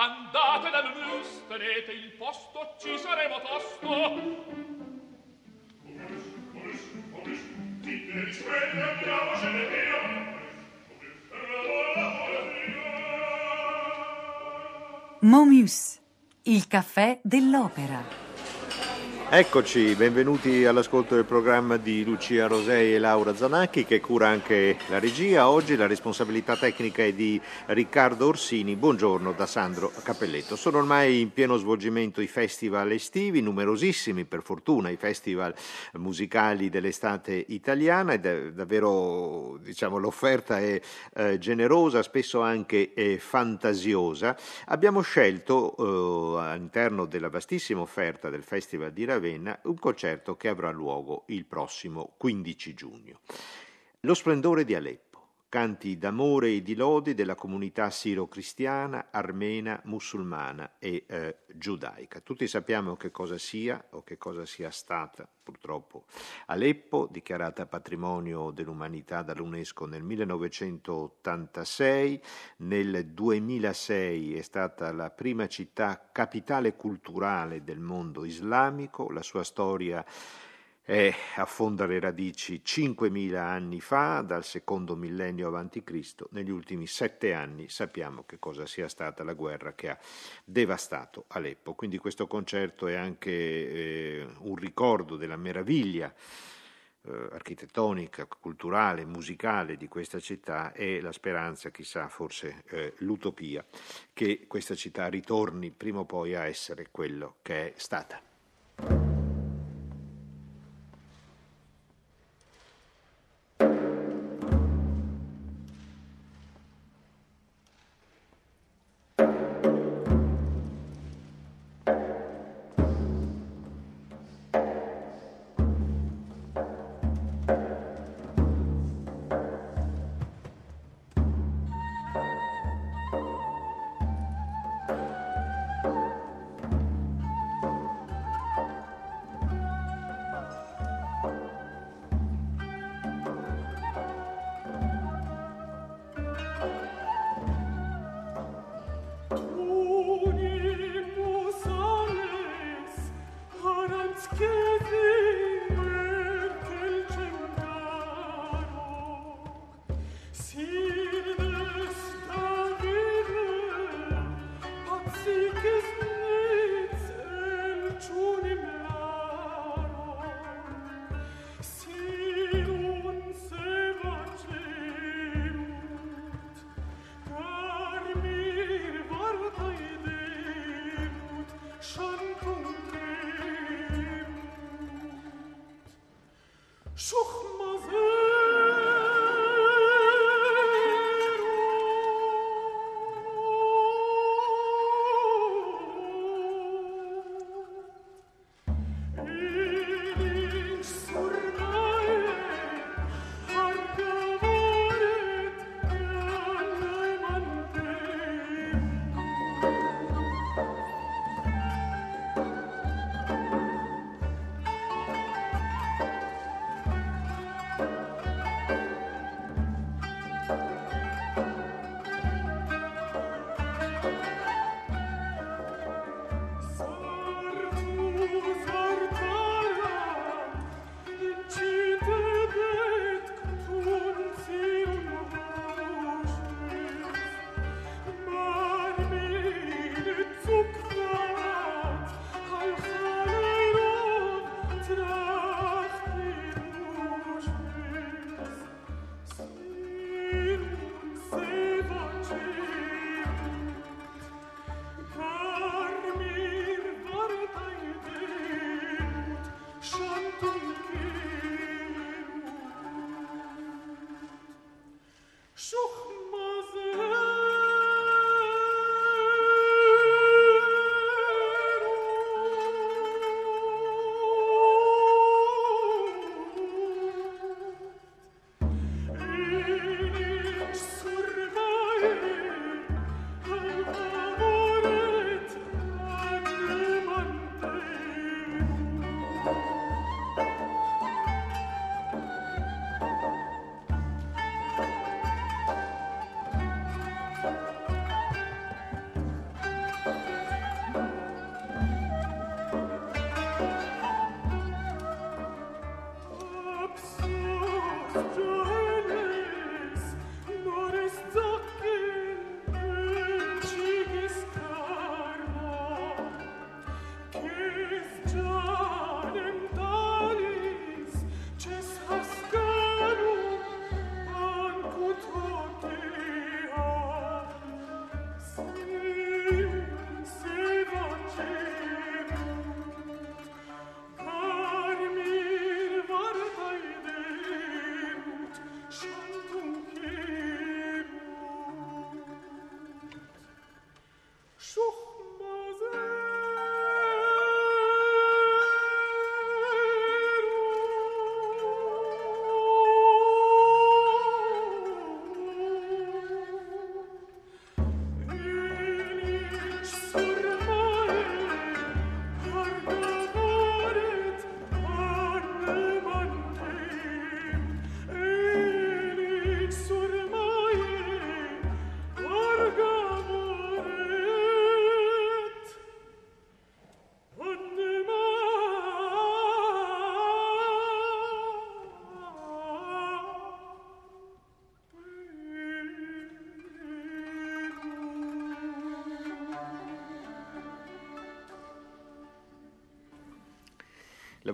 Andate dal mus, tenete il posto, ci saremo tosto. Momus, il caffè dell'opera. Eccoci, benvenuti all'ascolto del programma di Lucia Rosei e Laura Zanacchi che cura anche la regia. Oggi la responsabilità tecnica è di Riccardo Orsini. Buongiorno da Sandro Cappelletto. Sono ormai in pieno svolgimento i festival estivi, numerosissimi per fortuna, i festival musicali dell'estate italiana ed è davvero diciamo, l'offerta è eh, generosa, spesso anche eh, fantasiosa. Abbiamo scelto eh, all'interno della vastissima offerta del Festival di Ravenna Ravenna un concerto che avrà luogo il prossimo 15 giugno. Lo splendore di Aleppo canti d'amore e di lodi della comunità siro-cristiana, armena, musulmana e eh, giudaica. Tutti sappiamo che cosa sia o che cosa sia stata purtroppo Aleppo, dichiarata patrimonio dell'umanità dall'UNESCO nel 1986, nel 2006 è stata la prima città capitale culturale del mondo islamico, la sua storia è, affonda le radici 5.000 anni fa, dal secondo millennio avanti Cristo. Negli ultimi sette anni sappiamo che cosa sia stata la guerra che ha devastato Aleppo. Quindi questo concerto è anche eh, un ricordo della meraviglia eh, architettonica, culturale, musicale di questa città e la speranza, chissà, forse eh, l'utopia, che questa città ritorni prima o poi a essere quello che è stata. See?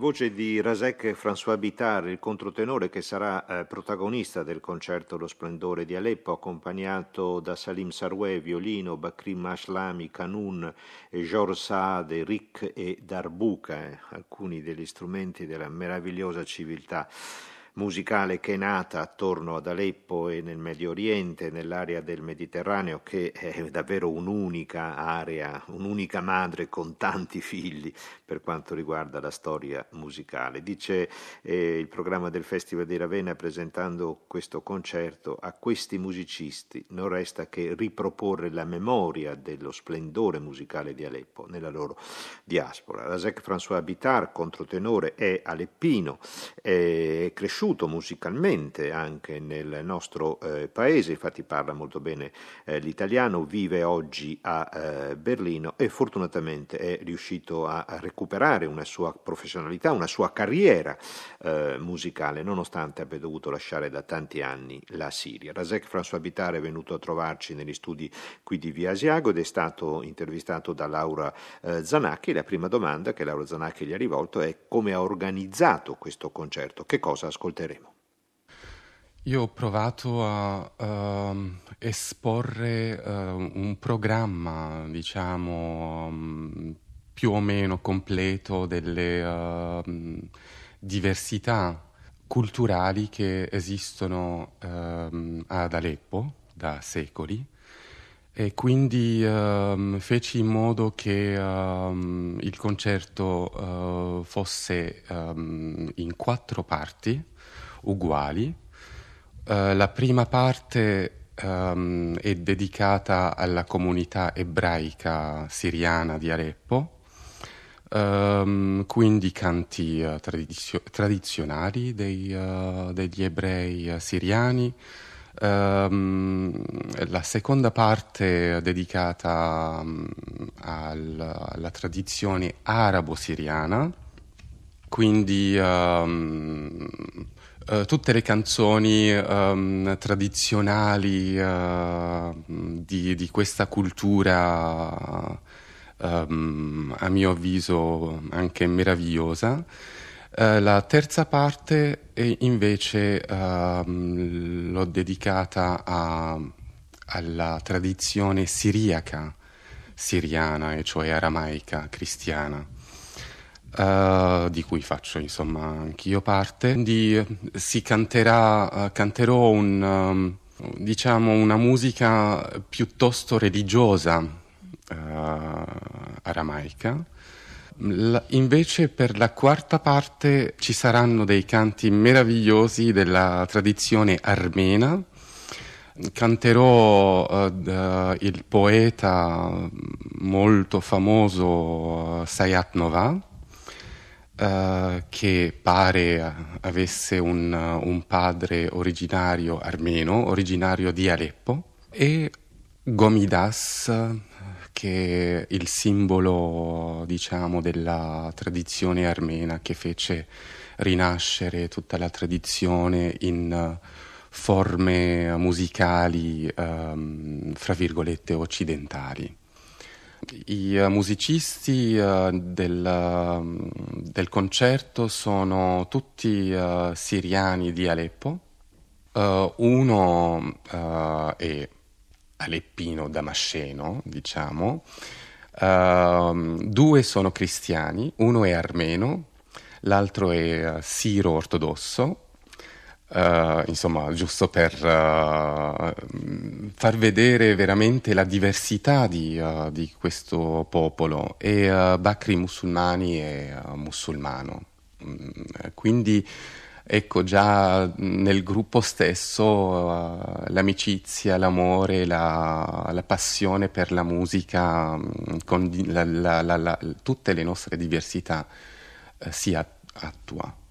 Voce di Rasek François Bitar, il controtenore che sarà eh, protagonista del concerto Lo splendore di Aleppo, accompagnato da Salim Sarwe, violino, Bakrim Ashlami, Kanun, Georges Saade, Rick e Darbuka, eh, alcuni degli strumenti della meravigliosa civiltà musicale che è nata attorno ad Aleppo e nel Medio Oriente, nell'area del Mediterraneo, che è davvero un'unica area, un'unica madre con tanti figli per quanto riguarda la storia musicale. Dice eh, il programma del Festival di Ravenna presentando questo concerto, a questi musicisti non resta che riproporre la memoria dello splendore musicale di Aleppo nella loro diaspora. Rasek François Bitar, controtenore, è aleppino, è cresciuto cresciuto musicalmente anche nel nostro eh, paese, infatti parla molto bene eh, l'italiano, vive oggi a eh, Berlino e fortunatamente è riuscito a, a, recuperare una sua professionalità, una sua carriera eh, musicale, nonostante abbia dovuto lasciare da tanti anni la Siria. Rasek François Bitare è venuto a trovarci negli studi qui di Via Asiago ed è stato intervistato da Laura eh, Zanacchi. La prima domanda che Laura Zanacchi gli ha rivolto è come ha organizzato questo concerto, che cosa ascolteremo ascolteremo. Io ho provato a uh, esporre uh, un programma, diciamo, um, più o meno completo delle uh, diversità culturali che esistono ehm, ad Aleppo da secoli e quindi feci in modo che il concerto uh, fosse in quattro parti uguali. Uh, la prima parte è dedicata alla comunità ebraica siriana di Aleppo, quindi canti uh, tradizio- tradizionali dei, degli ebrei siriani, Um, la seconda parte dedicata um, al, alla tradizione arabo-siriana, quindi um, uh, tutte le canzoni tradizionali uh, di, di, questa cultura, a mio avviso anche meravigliosa. Uh, la terza parte invece l'ho dedicata a, alla tradizione siriaca, siriana, e cioè aramaica, cristiana. Uh, di cui faccio insomma anch'io parte. Quindi si canterà, canterò un, um, diciamo una musica piuttosto religiosa aramaica la, invece per la quarta parte ci saranno dei canti meravigliosi della tradizione armena. Canterò uh, uh, il poeta molto famoso uh, Sayat Nova, che pare avesse un, un padre originario armeno, originario di Aleppo, e Gomidas, che è il simbolo, diciamo, della tradizione armena che fece rinascere tutta la tradizione in forme musicali, um, fra virgolette, occidentali. I uh, musicisti uh, del, uh, del, concerto sono tutti siriani di Aleppo. uno è aleppino damasceno, diciamo. Uh, due sono cristiani, uno è armeno, l'altro è siro ortodosso. Uh, insomma, giusto per uh, far vedere veramente la diversità di, uh, di questo popolo e Bakri musulmani e musulmano. Mm, quindi ecco già nel gruppo stesso l'amicizia, l'amore, la, la, passione per la musica, mm, con la, la, tutte le nostre diversità si attua.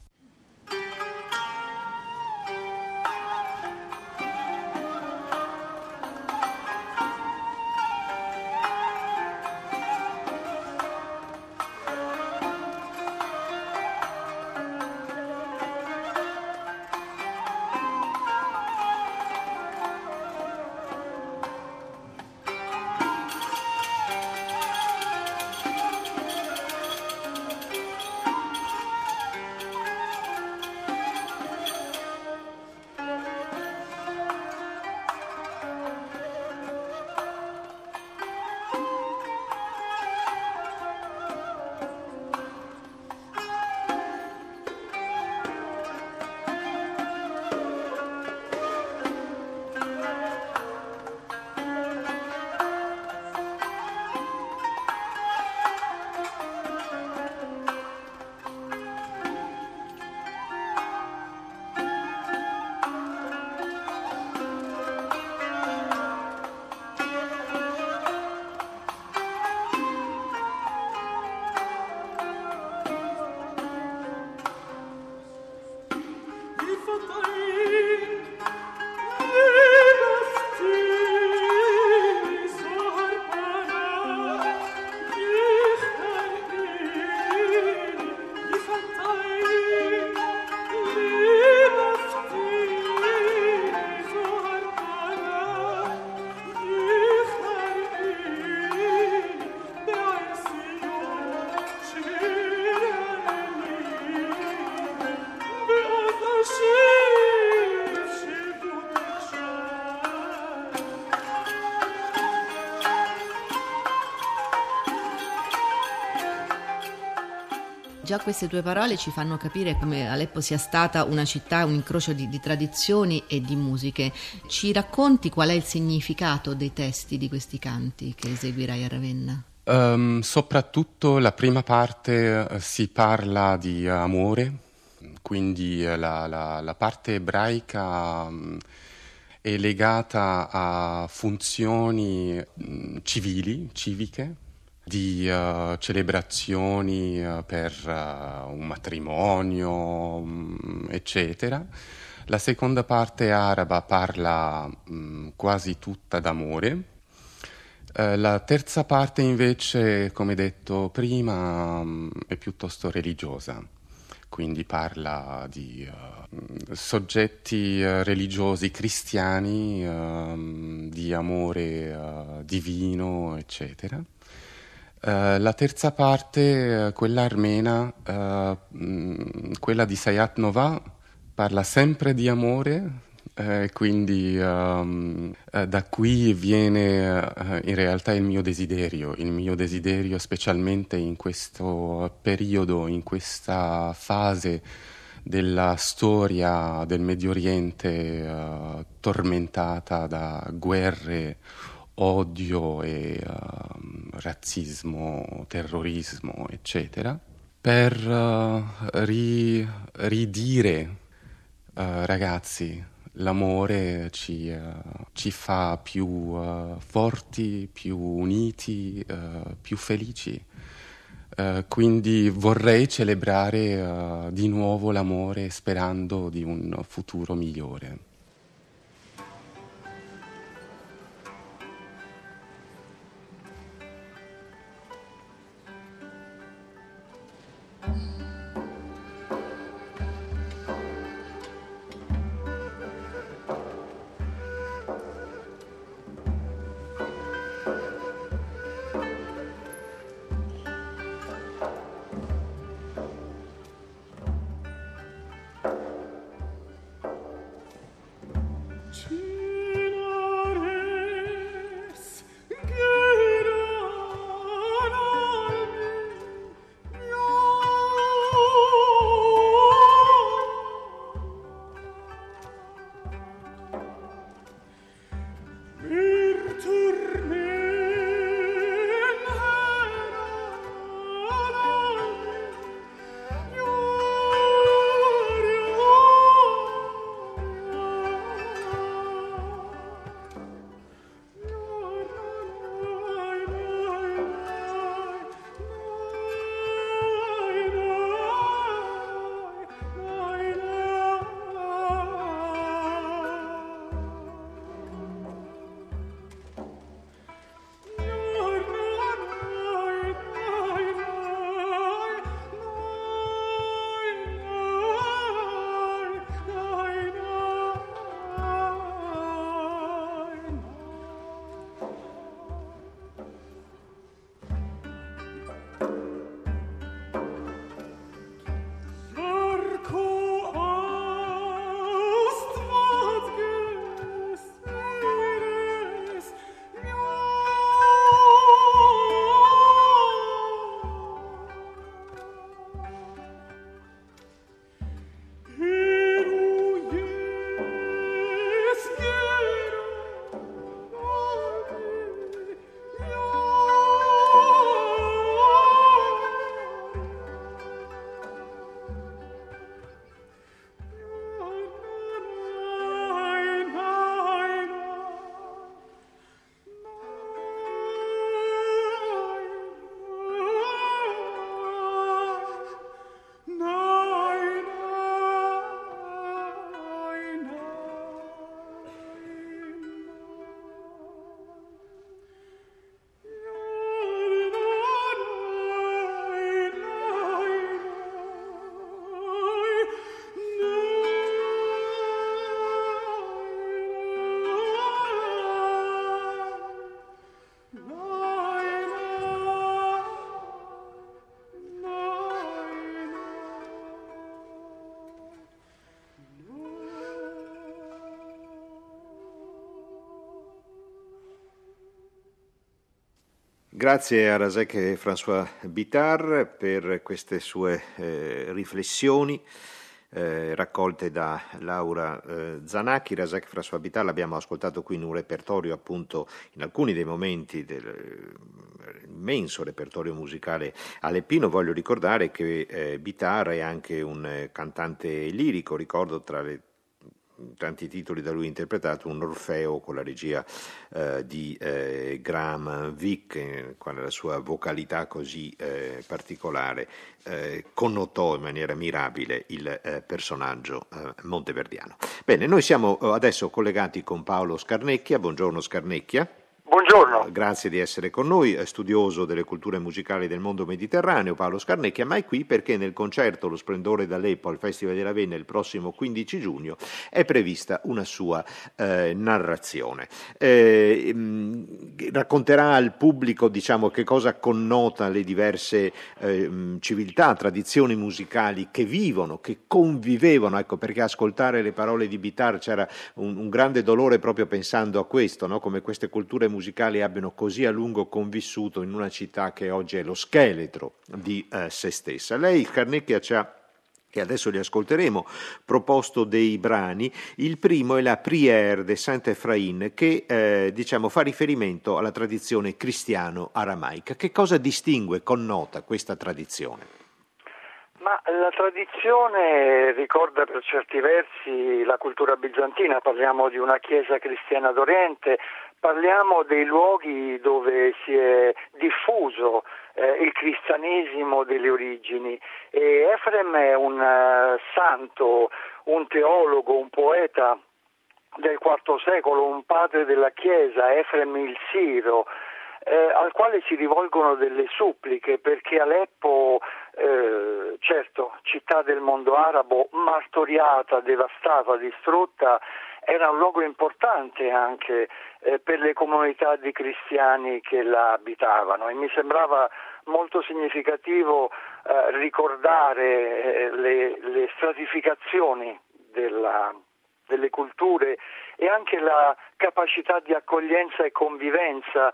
Già queste tue parole ci fanno capire come Aleppo sia stata una città, un incrocio di, di, tradizioni e di musiche. Ci racconti qual è il significato dei testi di questi canti che eseguirai a Ravenna? Um, soprattutto la prima parte uh, si parla di amore, quindi uh, la, la, la, parte ebraica um, è legata a funzioni um, civili, civiche, di uh, celebrazioni uh, per uh, un matrimonio, um, eccetera. La seconda parte araba parla um, quasi tutta d'amore. la terza parte invece, come detto prima, um, è piuttosto religiosa, quindi parla di soggetti religiosi cristiani, di amore divino, eccetera. Uh, la terza parte, uh, quella armena, uh, quella di Sayat Nova, parla sempre di amore, quindi um, da qui viene in realtà il mio desiderio, il mio desiderio specialmente in questo periodo, in questa fase della storia del Medio Oriente tormentata da guerre odio e uh, razzismo, terrorismo, eccetera, per uh, ri, ridire uh, ragazzi, l'amore ci, ci fa più forti, più uniti, più felici. quindi vorrei celebrare di nuovo l'amore sperando di un futuro migliore. Grazie a Rasek e François Bitar per queste sue eh, riflessioni. Eh, raccolte da Laura eh, Zanacchi, Rasek François Bitar l'abbiamo ascoltato qui in un repertorio appunto in alcuni dei momenti dell'immenso repertorio musicale aleppino, voglio ricordare che eh, Bitar è anche un eh, cantante lirico, ricordo tra le tanti titoli da lui interpretato, un Orfeo con la regia eh, di eh, Graham Vick, eh, quale la sua vocalità così eh, particolare eh, connotò in maniera mirabile il eh, personaggio monteverdiano. Bene, noi siamo adesso collegati con Paolo Scarnecchia, buongiorno Scarnecchia. Buongiorno. Grazie di essere con noi, studioso delle culture musicali del mondo mediterraneo, Paolo Scarnecchia, ma è qui perché nel concerto Lo Splendore d'Aleppo al Festival di Ravenna il prossimo 15 giugno è prevista una sua eh, narrazione. Eh, mh, mm, racconterà al pubblico diciamo, che cosa connota le diverse eh, civiltà, tradizioni musicali che vivono, che convivevano, ecco perché ascoltare le parole di Bitar c'era un, un grande dolore proprio pensando a questo, no? come queste culture musicali musicali abbiano così a lungo convissuto in una città che oggi è lo scheletro di eh, se stessa. Lei, Carnecchia, ci ha e adesso li ascolteremo, proposto dei brani. Il primo è la Prière de Saint-Ephraim, che eh, diciamo, fa riferimento alla tradizione cristiano-aramaica. Che cosa distingue, connota questa tradizione? Ma la tradizione ricorda per certi versi la cultura bizantina, parliamo di una chiesa cristiana d'Oriente, Parliamo dei luoghi dove si è diffuso eh, il cristianesimo delle origini. E Efrem è un uh, santo, un teologo, un poeta del IV secolo, un padre della Chiesa, Efrem il Siro, eh, al quale si rivolgono delle suppliche perché Aleppo, eh, certo, città del mondo arabo, martoriata, devastata, distrutta, era un luogo importante anche eh, per le comunità di cristiani che la abitavano. E mi sembrava molto significativo eh, ricordare eh, le, le, stratificazioni della, delle culture e anche la capacità di accoglienza e convivenza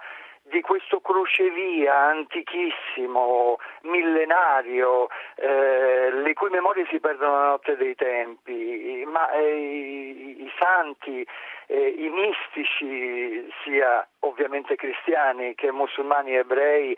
di questo crocevia antichissimo, millenario, eh, le cui memorie si perdono la notte dei tempi, ma eh, i, i, santi, eh, i mistici, sia ovviamente cristiani che musulmani e ebrei,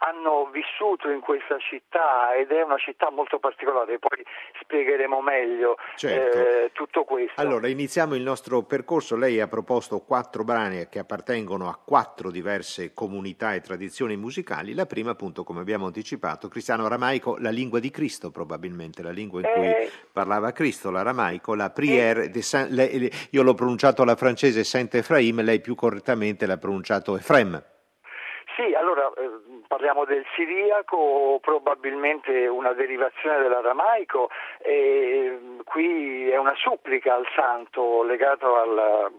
hanno vissuto in questa città ed è una città molto particolare, poi spiegheremo meglio certo. eh, tutto questo. Allora, iniziamo il nostro percorso. Lei ha proposto quattro brani che appartengono a quattro diverse comunità e tradizioni musicali. La prima, appunto, come abbiamo anticipato, cristiano aramaico, la lingua di Cristo, probabilmente, la lingua in cui eh, parlava Cristo, l'aramaico, la prière eh, de Saint, io l'ho pronunciato alla francese Saint Ephraim, lei più correttamente l'ha pronunciato Ephraim. Sì, allora eh, parliamo del siriaco, probabilmente una derivazione dell'aramaico, e qui è una supplica al santo legato alla,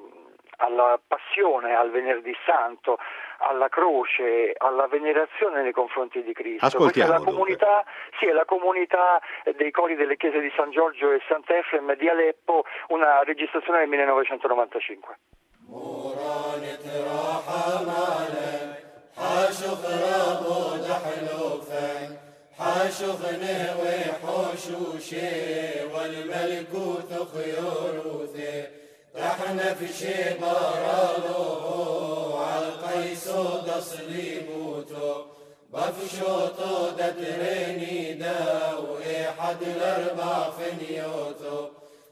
alla passione, al venerdì santo, alla croce, alla venerazione nei confronti di Cristo. Ascoltiamo, è la comunità, sì, è la comunità dei cori delle chiese di San Giorgio e Sant'Efrem di Aleppo, una registrazione del 1995. حاشخ رابود حلوفه حاشخني وحوشوشي والملكوت خيوروثي تحنا في شي برالو عالقيسو دصليبوتو بفشوطو دتريني داو حد الأربع فنيوتو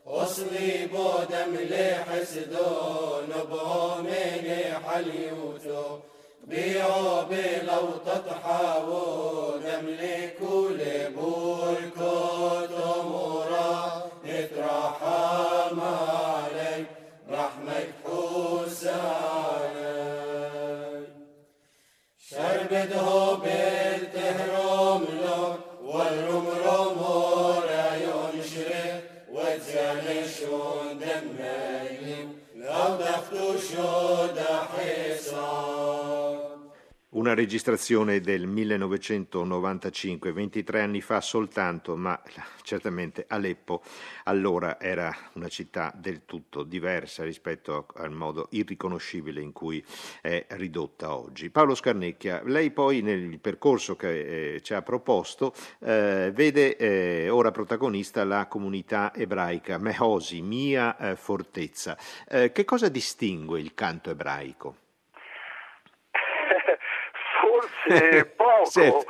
وصلي بودم لحسدون بوميني حليوتو بعوبي لو تضحوا نملكوا لبولكوا تمورا نترحم عليك رحمك حسين شربتهم una registrazione del 1995, 23 anni fa soltanto, ma certamente Aleppo allora era una città del tutto diversa rispetto al modo irriconoscibile in cui è ridotta oggi. Paolo Scarnecchia, lei poi nel percorso che eh, ci ha proposto eh, vede eh, ora protagonista la comunità ebraica Mehosi, mia eh, fortezza. Eh, che cosa distingue il canto ebraico? Forse poco,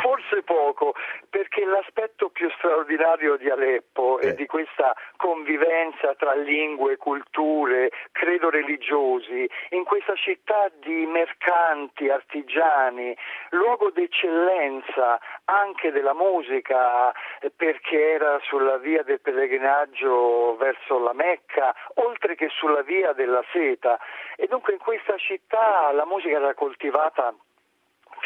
forse poco, perché l'aspetto più straordinario di Aleppo eh. e di questa convivenza tra lingue, culture, credo religiosi, in questa città di mercanti, artigiani, luogo d'eccellenza anche della musica, perché era sulla via del pellegrinaggio verso la Mecca, oltre che sulla via della seta. E dunque in questa città la musica era coltivata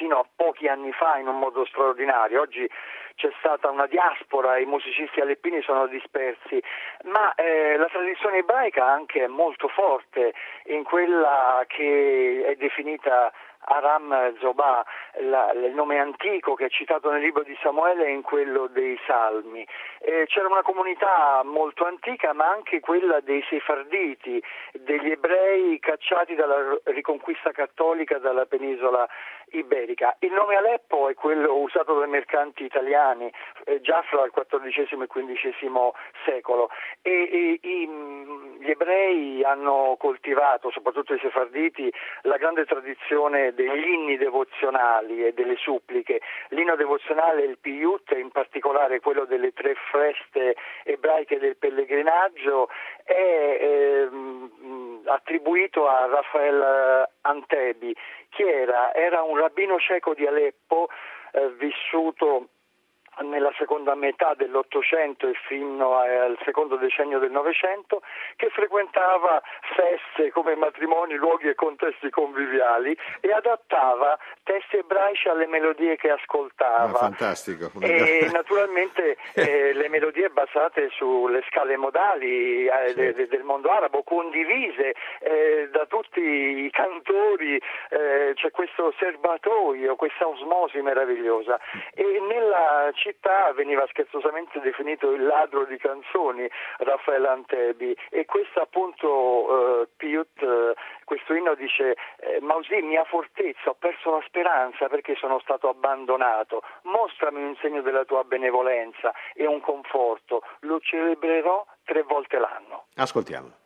fino a pochi anni fa in un modo straordinario. Oggi c'è stata una diaspora, i musicisti aleppini sono dispersi, ma eh, la tradizione ebraica anche è molto forte in quella che è definita Aram Zobah, il nome antico che è citato nel libro di Samuele è in quello dei Salmi. Eh, c'era una comunità molto antica, ma anche quella dei Sefarditi, degli ebrei cacciati dalla riconquista cattolica dalla penisola iberica. Il nome Aleppo è quello usato dai mercanti italiani eh, già fra il XIV e il XV secolo e, e i, gli ebrei hanno coltivato, soprattutto i sefarditi, la grande tradizione degli inni devozionali e delle suppliche. L'inno devozionale il Piyut, in particolare quello delle tre feste ebraiche del pellegrinaggio, è ehm, attribuito a Rafael Antebi. Chi era? Era un rabbino cieco di Aleppo, eh, vissuto nella seconda metà dell'Ottocento e fino al secondo decennio del Novecento, che frequentava feste come matrimoni, luoghi e contesti conviviali e adattava testi ebraici alle melodie che ascoltava. Ah, fantastico. E naturalmente eh, le melodie basate sulle scale modali eh, de, de, del mondo arabo, condivise eh, da tutti i cantori, eh, c'è questo serbatoio, questa osmosi meravigliosa. E nella città veniva scherzosamente definito il ladro di canzoni Raffaele Antebi. E questo appunto eh, Piut, eh, questo inno dice eh, Mausì mia fortezza ho perso la speranza perché sono stato abbandonato. Mostrami un segno della tua benevolenza e un conforto. Lo celebrerò tre volte l'anno. Ascoltiamo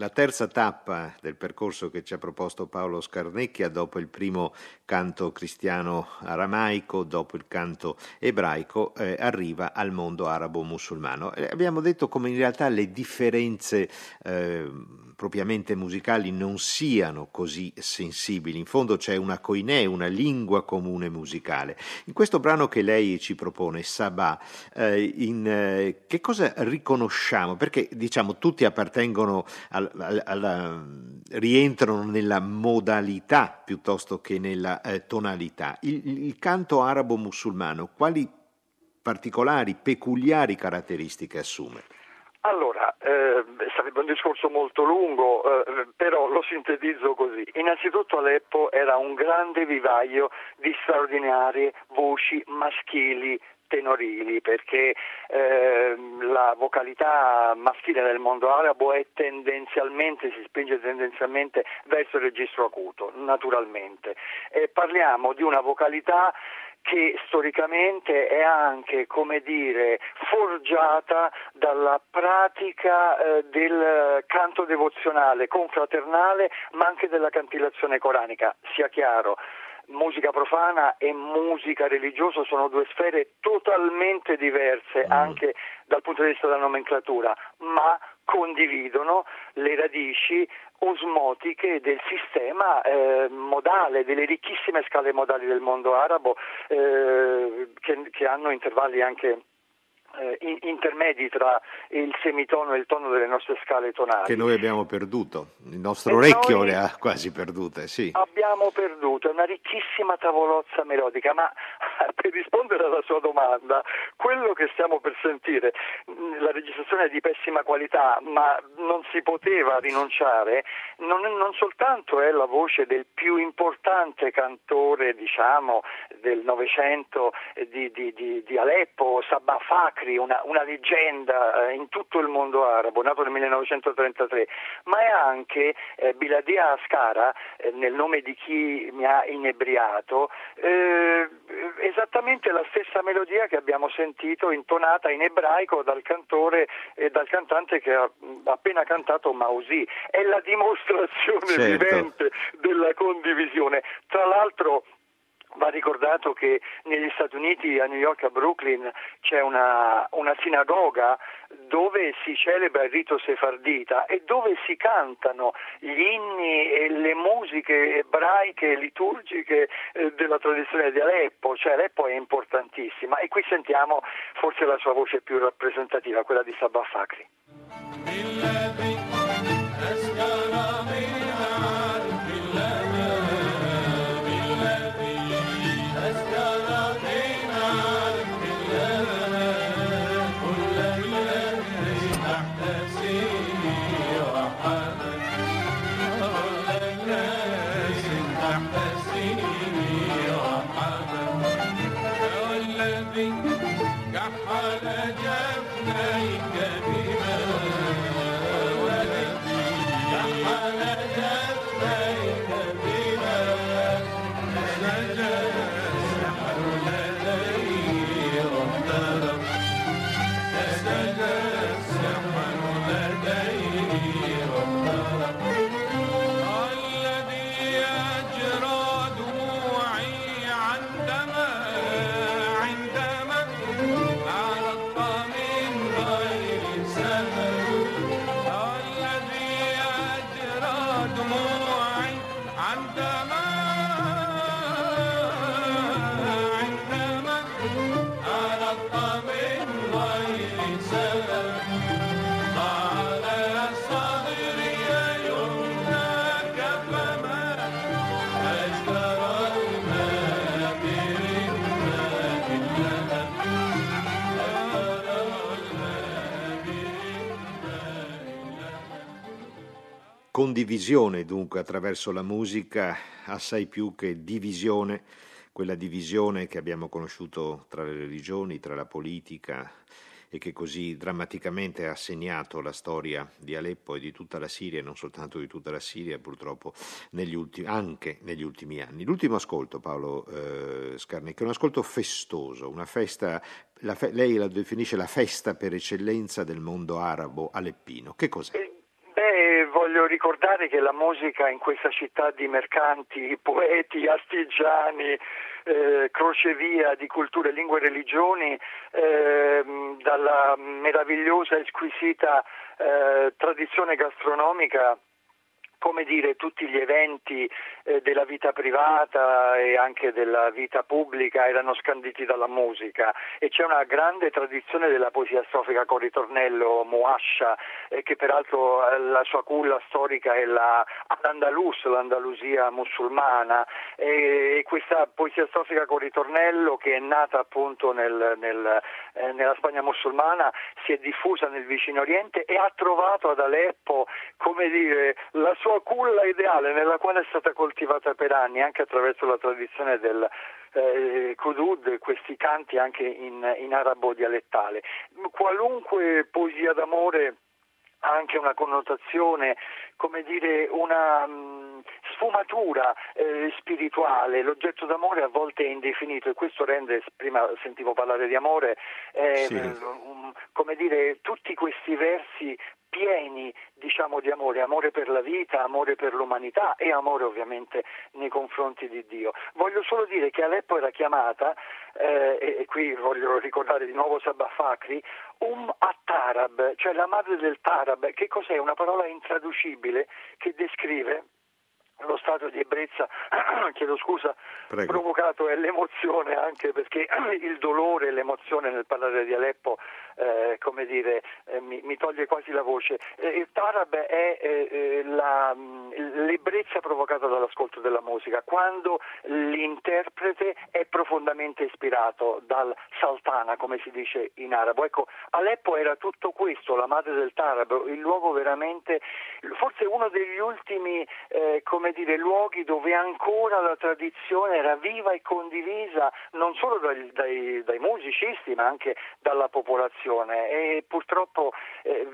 La terza tappa del percorso che ci ha proposto Paolo Scarnecchia, dopo il primo canto cristiano aramaico, dopo il canto ebraico, eh, arriva al mondo arabo-musulmano. Eh, abbiamo detto come in realtà le differenze eh, propriamente musicali non siano così sensibili. In fondo c'è una coinè, una lingua comune musicale. In questo brano che lei ci propone, Sabah, eh, in, eh, che cosa riconosciamo? Perché diciamo tutti appartengono al, al, alla, rientrano nella modalità piuttosto che nella eh, tonalità. Il, il canto arabo-musulmano, quali particolari, peculiari caratteristiche assume? Allora, eh, sarebbe un discorso molto lungo, eh, però lo sintetizzo così. Innanzitutto Aleppo era un grande vivaio di straordinarie voci maschili tenorili perché eh, la vocalità maschile nel mondo arabo è tendenzialmente, si spinge tendenzialmente verso il registro acuto, naturalmente. E parliamo di una vocalità che storicamente è anche, come dire, forgiata dalla pratica eh, del canto devozionale, confraternale, ma anche della cantillazione coranica, sia chiaro musica profana e musica religiosa sono due sfere totalmente diverse mm. anche dal punto di vista della nomenclatura, ma condividono le radici osmotiche del sistema eh, modale, delle ricchissime scale modali del mondo arabo eh, che, che hanno intervalli anche eh, intermedi tra il semitono e il tono delle nostre scale tonali. Che noi abbiamo perduto, il nostro e orecchio le ha quasi perdute, sì. Abbiamo perduto, è una ricchissima tavolozza melodica, ma per rispondere alla sua domanda, quello che stiamo per sentire, la registrazione è di pessima qualità, ma non si poteva rinunciare, non, non soltanto è la voce del più importante cantore, diciamo, del Novecento di, di, di, di Aleppo, Sabah Fakri, una, una leggenda eh, in tutto il mondo arabo, nato nel 1933, ma è anche eh, Biladia Ascara, eh, nel nome di chi mi ha inebriato, eh, esattamente la stessa melodia che abbiamo sentito intonata in ebraico dal cantore e dal cantante che ha appena cantato Mausi. È la dimostrazione certo. vivente della condivisione. Tra l'altro Va ricordato che negli Stati Uniti, a New York, a Brooklyn, c'è una, una, sinagoga dove si celebra il rito sefardita e dove si cantano gli inni e le musiche ebraiche, liturgiche eh, della tradizione di Aleppo, cioè Aleppo è importantissima e qui sentiamo forse la sua voce più rappresentativa, quella di Sabah Fakri. Condivisione dunque attraverso la musica, assai più che divisione, quella divisione che abbiamo conosciuto tra le religioni, tra la politica e che così drammaticamente ha segnato la storia di Aleppo e di tutta la Siria, non soltanto di tutta la Siria, purtroppo negli ultimi, anche negli ultimi anni. L'ultimo ascolto, Paolo eh, Scarnecchia, è un ascolto festoso, una festa, fe- lei la definisce la festa per eccellenza del mondo arabo aleppino. Che cos'è? Voglio ricordare che la musica in questa città di mercanti, poeti, artigiani, eh, crocevia di culture, lingue e religioni, eh, dalla meravigliosa e squisita eh, tradizione gastronomica come dire, tutti gli eventi eh, della vita privata e anche della vita pubblica erano scanditi dalla musica. E c'è una grande tradizione della poesia strofica con ritornello Muascia, eh, che peraltro eh, la sua culla storica è la, l'Andalus, l'Andalusia musulmana. E questa poesia strofica con ritornello che è nata appunto nel, nel, eh, nella Spagna musulmana si è diffusa nel vicino Oriente e ha trovato ad Aleppo come dire, la sua culla ideale nella quale è stata coltivata per anni anche attraverso la tradizione del eh, Kudud, questi canti anche in, in arabo dialettale. Qualunque poesia d'amore ha anche una connotazione, come dire, una mm, sfumatura eh, spirituale. L'oggetto d'amore a volte è indefinito e questo rende, prima sentivo parlare di amore, eh, sì. um, come dire, tutti questi versi pieni diciamo di amore, amore per la vita, amore per l'umanità e amore ovviamente nei confronti di Dio. Voglio solo dire che Aleppo era chiamata, eh, e, e, qui voglio ricordare di nuovo Sabah Fakri, Um Attarab, cioè la madre del Tarab, che cos'è? Una parola intraducibile che descrive lo stato di ebbrezza, chiedo scusa, Prego. provocato è l'emozione anche perché il dolore e l'emozione nel parlare di Aleppo eh, come dire, eh, mi, mi, toglie quasi la voce. Eh, il tarab è eh, eh, la, l'ebbrezza provocata dall'ascolto della musica, quando l'interprete è profondamente ispirato dal sultana, come si dice in arabo. Ecco, Aleppo era tutto questo, la madre del tarab, il luogo veramente, forse uno degli ultimi eh, come dire, luoghi dove ancora la tradizione era viva e condivisa non solo dai, dai, dai musicisti ma anche dalla popolazione. E purtroppo eh,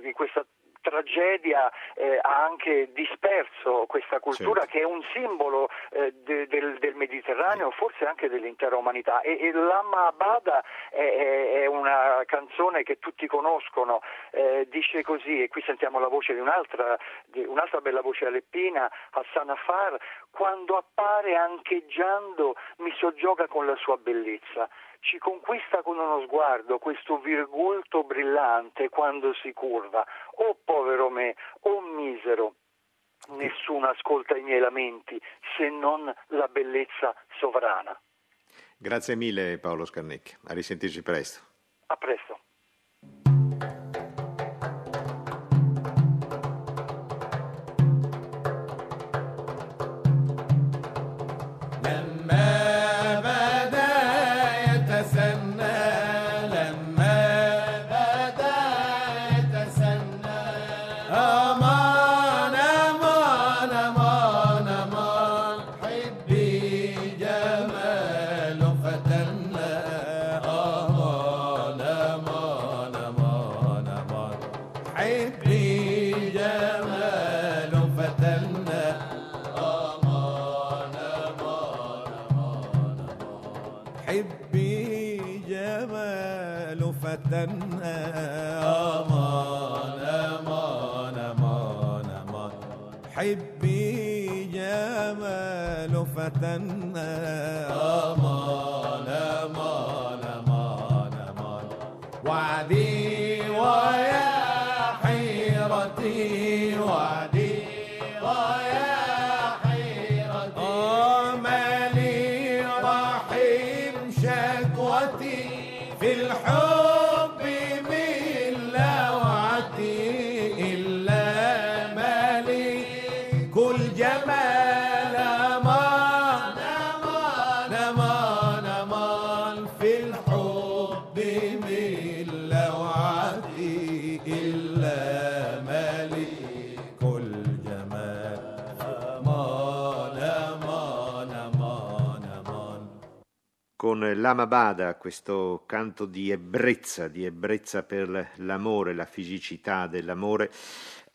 in questa tragedia eh, ha anche disperso questa cultura sì. che è un simbolo eh, de, del, del, Mediterraneo, forse anche dell'intera umanità. E, e Lama Abada è, è, una canzone che tutti conoscono, eh, dice così, e qui sentiamo la voce di un'altra, di un'altra bella voce aleppina, Hassan Afar, quando appare ancheggiando mi soggioga con la sua bellezza ci conquista con uno sguardo questo virgulto brillante quando si curva. Oh povero me, oh misero, nessuno ascolta i miei lamenti se non la bellezza sovrana. Grazie mille Paolo Scarnecchia, a risentirci presto. A presto. في الحب. Con l'Amabada, questo canto di ebbrezza, di ebbrezza per l'amore, la fisicità dell'amore,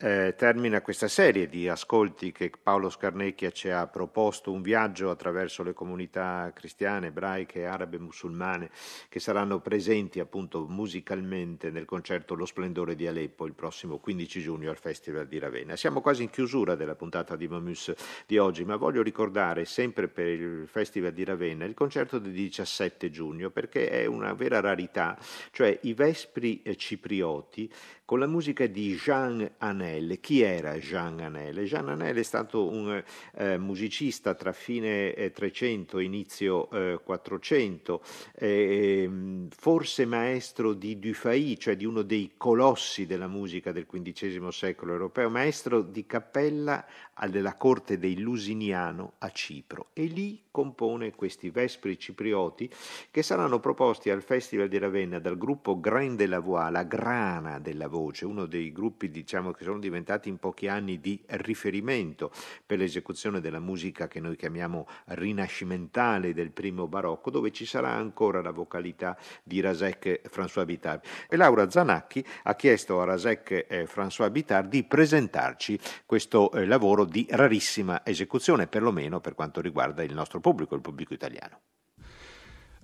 eh, termina questa serie di ascolti che Paolo Scarnecchia ci ha proposto, un viaggio attraverso le comunità cristiane, ebraiche, arabe, musulmane, che saranno presenti appunto musicalmente nel concerto Lo Splendore di Aleppo il prossimo 15 giugno al Festival di Ravenna. Siamo quasi in chiusura della puntata di Mamus di oggi, ma voglio ricordare sempre per il Festival di Ravenna il concerto del 17 giugno, perché è una vera rarità, cioè i Vespri ciprioti con la musica di Jean Anel. Chi era Jean Anel? Jean Anel è stato un eh, musicista tra fine eh, 300 e inizio eh, 400, ehm, forse maestro di Dufay, cioè di uno dei colossi della musica del XV secolo europeo, maestro di cappella della corte dei Lusiniano a Cipro e lì compone questi Vespri ciprioti che saranno proposti al Festival di Ravenna dal gruppo Grain de la Voix, la grana della voce, uno dei gruppi diciamo che sono diventati in pochi anni di riferimento per l'esecuzione della musica che noi chiamiamo rinascimentale del primo barocco, dove ci sarà ancora la vocalità di Rasek François Bitard. E Laura Zanacchi ha chiesto a Rasek eh, François Bitard di presentarci questo eh, lavoro di rarissima esecuzione, perlomeno per quanto riguarda il nostro pubblico, il pubblico italiano.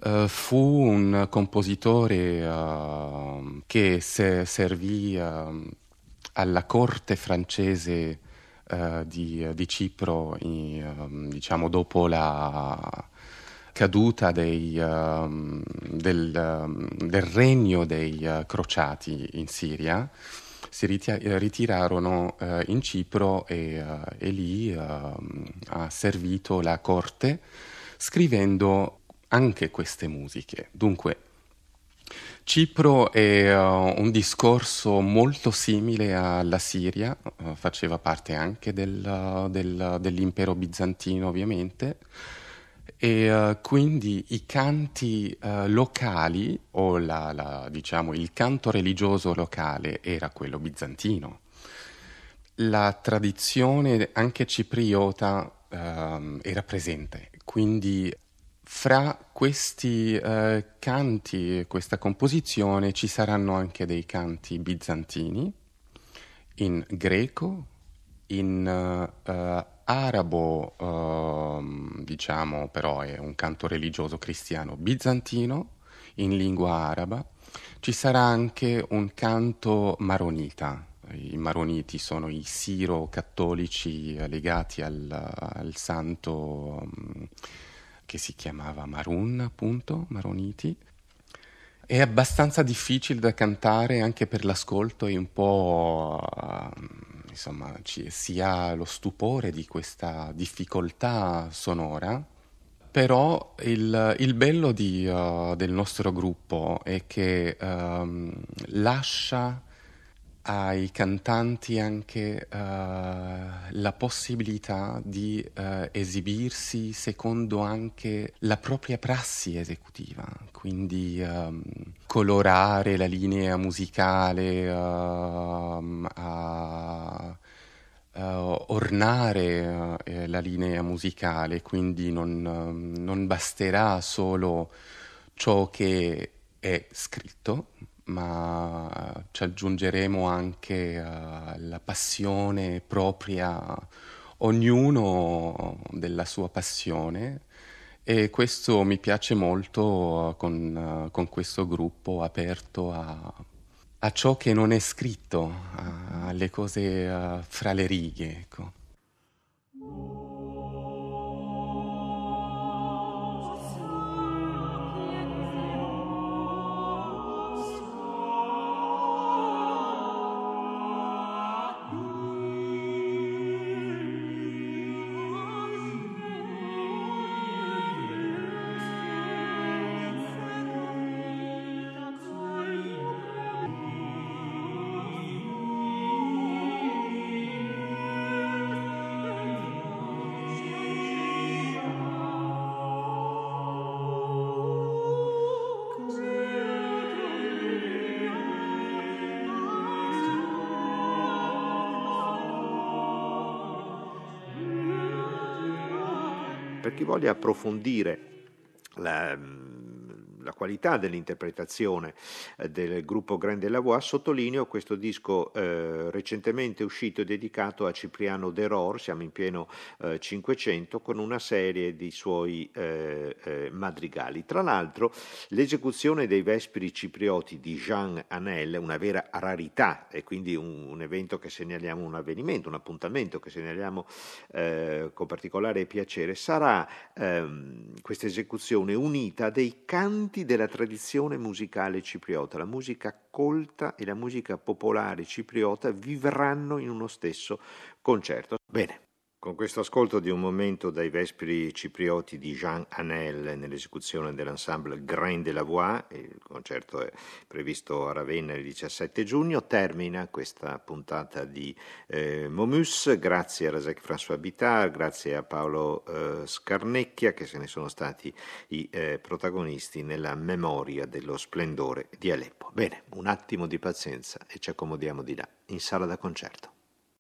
Uh, fu un compositore uh, che se servì uh, alla corte francese di, di, Cipro, in, diciamo dopo la caduta dei, del, del, regno dei crociati in Siria si ritirarono eh, in Cipro e, e lì ha servito la corte scrivendo anche queste musiche. Dunque, Cipro è uh, un discorso molto simile alla Siria, uh, faceva parte anche del, del, dell'impero bizantino ovviamente, e uh, quindi i canti uh, locali o la, la, diciamo, il canto religioso locale era quello bizantino. La tradizione anche cipriota uh, era presente, quindi fra questi uh, canti, questa composizione ci saranno anche dei canti bizantini in greco, in uh, arabo, uh, diciamo, però è un canto religioso cristiano bizantino in lingua araba. Ci sarà anche un canto maronita. I maroniti sono i siro-cattolici legati al, al santo um, che si chiamava Marun, appunto, maroniti. È abbastanza difficile da cantare anche per l'ascolto e un po'... Uh, insomma, ci, si ha lo stupore di questa difficoltà sonora, però il, il bello di, uh, del nostro gruppo è che um, lascia ai cantanti anche uh, la possibilità di uh, esibirsi secondo anche la propria prassi esecutiva, quindi um, colorare la linea musicale, uh, a, ornare eh, la linea musicale, quindi non, non basterà solo ciò che è scritto, ma ci aggiungeremo anche uh, la passione propria, ognuno della sua passione e questo mi piace molto uh, con, uh, con, questo gruppo aperto a, a, ciò che non è scritto, alle cose fra le righe. Ecco. Per chi voglia approfondire la, la qualità dell'interpretazione eh, del gruppo Grande Lavois, sottolineo questo disco eh, recentemente uscito e dedicato a Cipriano Deror, siamo in pieno eh, 500, con una serie di suoi eh, eh, madrigali. Tra l'altro l'esecuzione dei Vespri Ciprioti di Jean Anel, una vera rarità e quindi un, un evento che segnaliamo, un avvenimento, un appuntamento che segnaliamo eh, con particolare piacere, sarà ehm, questa esecuzione unita dei canti canti della tradizione musicale cipriota. La musica colta e la musica popolare cipriota vivranno in uno stesso concerto. Bene, con questo ascolto di un momento dai Vespri ciprioti di Jean Anel nell'esecuzione dell'ensemble Grain de la Voix, il concerto è previsto a Ravenna il 17 giugno, termina questa puntata di eh, Momus, grazie a Rasek François Bitar, grazie a Paolo eh, Scarnecchia che se ne sono stati i eh, protagonisti nella memoria dello splendore di Aleppo. Bene, un attimo di pazienza e ci accomodiamo di là, in sala da concerto.